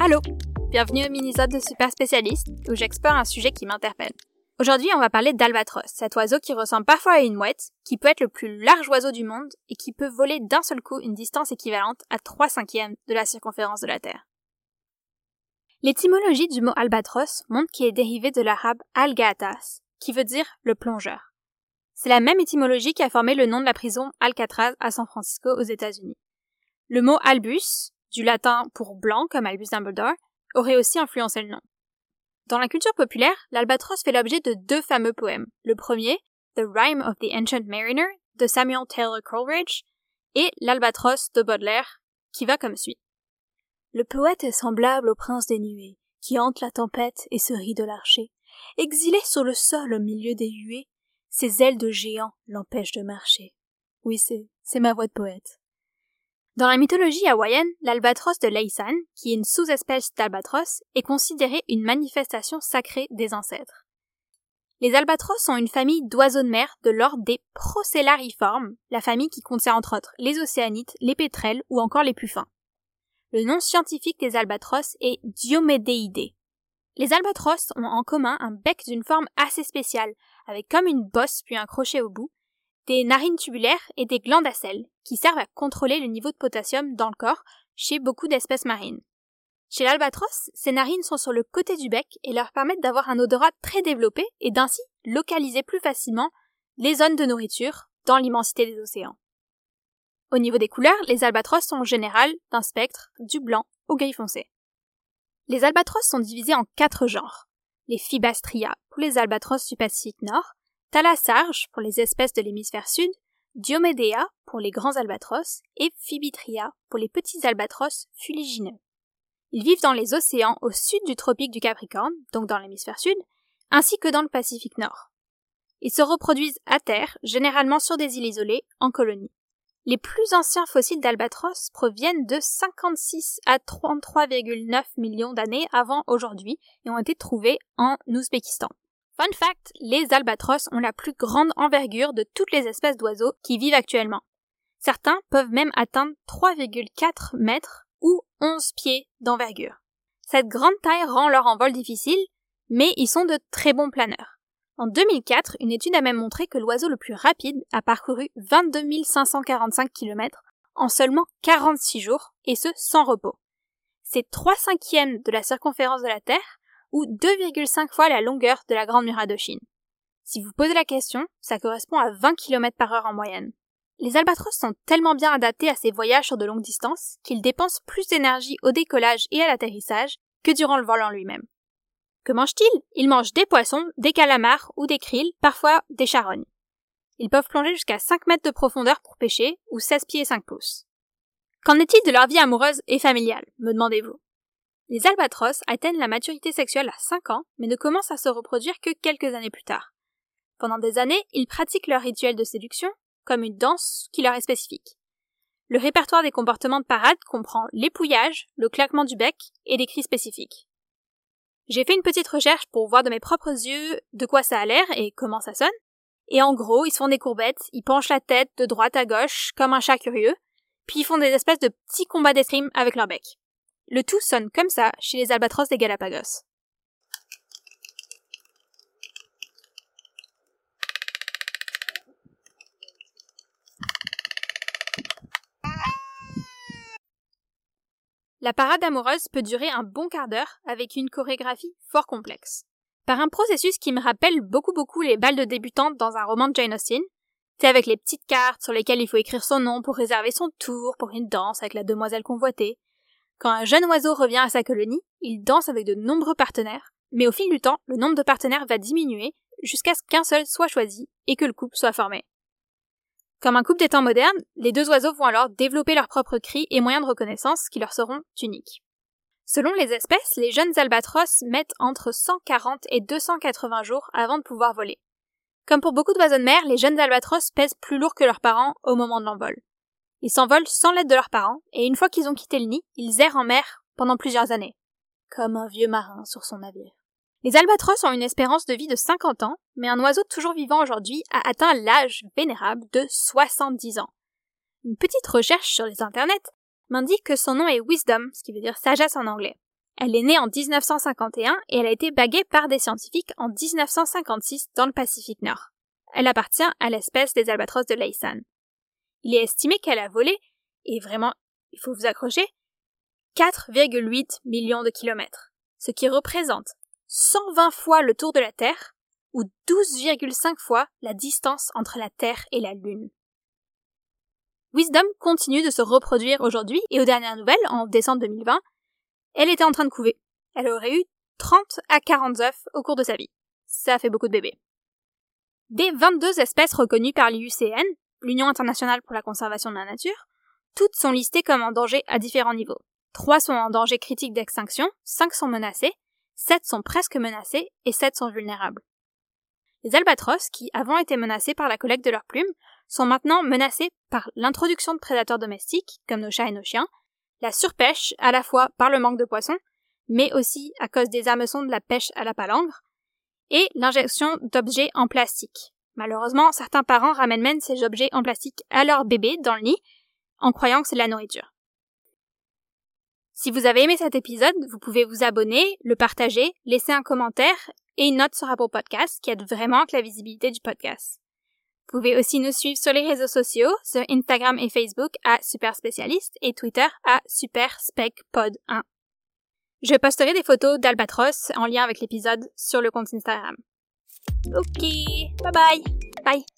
Allô Bienvenue au mini-sode de Super Spécialiste, où j'explore un sujet qui m'interpelle. Aujourd'hui, on va parler d'albatros, cet oiseau qui ressemble parfois à une mouette, qui peut être le plus large oiseau du monde et qui peut voler d'un seul coup une distance équivalente à 3 cinquièmes de la circonférence de la Terre. L'étymologie du mot albatros montre qu'il est dérivé de l'arabe algatas, qui veut dire le plongeur. C'est la même étymologie qui a formé le nom de la prison Alcatraz à San Francisco aux États-Unis. Le mot albus, du latin pour blanc comme Albus Dumbledore, aurait aussi influencé le nom. Dans la culture populaire, l'albatros fait l'objet de deux fameux poèmes. Le premier, The Rime of the Ancient Mariner, de Samuel Taylor Coleridge, et L'Albatros de Baudelaire, qui va comme suit. Le poète est semblable au prince des nuées, qui hante la tempête et se rit de l'archer. Exilé sur le sol au milieu des huées, ses ailes de géant l'empêchent de marcher. Oui, c'est, c'est ma voix de poète. Dans la mythologie hawaïenne, l'albatros de Laysan, qui est une sous-espèce d'albatros, est considéré une manifestation sacrée des ancêtres. Les albatros sont une famille d'oiseaux de mer de l'ordre des Procellariformes, la famille qui contient entre autres les océanites, les pétrels ou encore les puffins. Le nom scientifique des albatros est Diomedeidae. Les albatros ont en commun un bec d'une forme assez spéciale, avec comme une bosse puis un crochet au bout, des narines tubulaires et des glandes à sel, qui servent à contrôler le niveau de potassium dans le corps chez beaucoup d'espèces marines. Chez l'albatros, ces narines sont sur le côté du bec et leur permettent d'avoir un odorat très développé et d'ainsi localiser plus facilement les zones de nourriture dans l'immensité des océans. Au niveau des couleurs, les albatros sont en général d'un spectre du blanc au gris foncé. Les albatros sont divisés en quatre genres. Les Fibastria pour les albatros du Pacifique Nord, Thalassarge pour les espèces de l'hémisphère sud, Diomedea pour les grands albatros et Phibitria pour les petits albatros fuligineux. Ils vivent dans les océans au sud du tropique du Capricorne, donc dans l'hémisphère sud, ainsi que dans le Pacifique Nord. Ils se reproduisent à terre, généralement sur des îles isolées, en colonies. Les plus anciens fossiles d'albatros proviennent de 56 à 33,9 millions d'années avant aujourd'hui et ont été trouvés en Ouzbékistan. Fun fact, les albatros ont la plus grande envergure de toutes les espèces d'oiseaux qui vivent actuellement. Certains peuvent même atteindre 3,4 mètres ou 11 pieds d'envergure. Cette grande taille rend leur envol difficile, mais ils sont de très bons planeurs. En 2004, une étude a même montré que l'oiseau le plus rapide a parcouru 22 545 km en seulement 46 jours, et ce sans repos. C'est 3 cinquièmes de la circonférence de la Terre, ou 2,5 fois la longueur de la Grande Muraille Chine. Si vous posez la question, ça correspond à 20 km par heure en moyenne. Les albatros sont tellement bien adaptés à ces voyages sur de longues distances qu'ils dépensent plus d'énergie au décollage et à l'atterrissage que durant le vol en lui-même. Que mangent-ils Ils mangent des poissons, des calamars ou des krills, parfois des charognes. Ils peuvent plonger jusqu'à 5 mètres de profondeur pour pêcher, ou 16 pieds et 5 pouces. Qu'en est-il de leur vie amoureuse et familiale, me demandez-vous les albatros atteignent la maturité sexuelle à 5 ans, mais ne commencent à se reproduire que quelques années plus tard. Pendant des années, ils pratiquent leur rituel de séduction, comme une danse qui leur est spécifique. Le répertoire des comportements de parade comprend l'épouillage, le claquement du bec et des cris spécifiques. J'ai fait une petite recherche pour voir de mes propres yeux de quoi ça a l'air et comment ça sonne. Et en gros, ils se font des courbettes, ils penchent la tête de droite à gauche comme un chat curieux, puis ils font des espèces de petits combats d'escrime avec leur bec. Le tout sonne comme ça chez les albatros des Galapagos. La parade amoureuse peut durer un bon quart d'heure avec une chorégraphie fort complexe. Par un processus qui me rappelle beaucoup beaucoup les balles de débutantes dans un roman de Jane Austen, c'est avec les petites cartes sur lesquelles il faut écrire son nom pour réserver son tour pour une danse avec la demoiselle convoitée, quand un jeune oiseau revient à sa colonie, il danse avec de nombreux partenaires, mais au fil du temps, le nombre de partenaires va diminuer jusqu'à ce qu'un seul soit choisi et que le couple soit formé. Comme un couple des temps modernes, les deux oiseaux vont alors développer leurs propres cris et moyens de reconnaissance qui leur seront uniques. Selon les espèces, les jeunes albatros mettent entre 140 et 280 jours avant de pouvoir voler. Comme pour beaucoup d'oiseaux de mer, les jeunes albatros pèsent plus lourd que leurs parents au moment de l'envol. Ils s'envolent sans l'aide de leurs parents, et une fois qu'ils ont quitté le nid, ils errent en mer pendant plusieurs années. Comme un vieux marin sur son navire. Les albatros ont une espérance de vie de 50 ans, mais un oiseau toujours vivant aujourd'hui a atteint l'âge vénérable de 70 ans. Une petite recherche sur les internets m'indique que son nom est Wisdom, ce qui veut dire sagesse en anglais. Elle est née en 1951 et elle a été baguée par des scientifiques en 1956 dans le Pacifique Nord. Elle appartient à l'espèce des albatros de Laysan. Il est estimé qu'elle a volé, et vraiment, il faut vous accrocher, 4,8 millions de kilomètres, ce qui représente 120 fois le tour de la Terre ou 12,5 fois la distance entre la Terre et la Lune. Wisdom continue de se reproduire aujourd'hui et aux dernières nouvelles, en décembre 2020, elle était en train de couver. Elle aurait eu 30 à 40 œufs au cours de sa vie. Ça fait beaucoup de bébés. Des 22 espèces reconnues par l'IUCN, l'Union internationale pour la conservation de la nature, toutes sont listées comme en danger à différents niveaux. 3 sont en danger critique d'extinction, 5 sont menacées, 7 sont presque menacées et 7 sont vulnérables. Les albatros, qui avant étaient menacés par la collecte de leurs plumes, sont maintenant menacés par l'introduction de prédateurs domestiques, comme nos chats et nos chiens, la surpêche, à la fois par le manque de poissons, mais aussi à cause des hameçons de la pêche à la palangre, et l'injection d'objets en plastique. Malheureusement, certains parents ramènent même ces objets en plastique à leur bébé dans le nid, en croyant que c'est de la nourriture. Si vous avez aimé cet épisode, vous pouvez vous abonner, le partager, laisser un commentaire et une note sur Apple Podcast qui aide vraiment avec la visibilité du podcast. Vous pouvez aussi nous suivre sur les réseaux sociaux, sur Instagram et Facebook à Super Spécialiste et Twitter à Super Spec Pod 1. Je posterai des photos d'Albatros en lien avec l'épisode sur le compte Instagram. Ok, bye bye. Bye.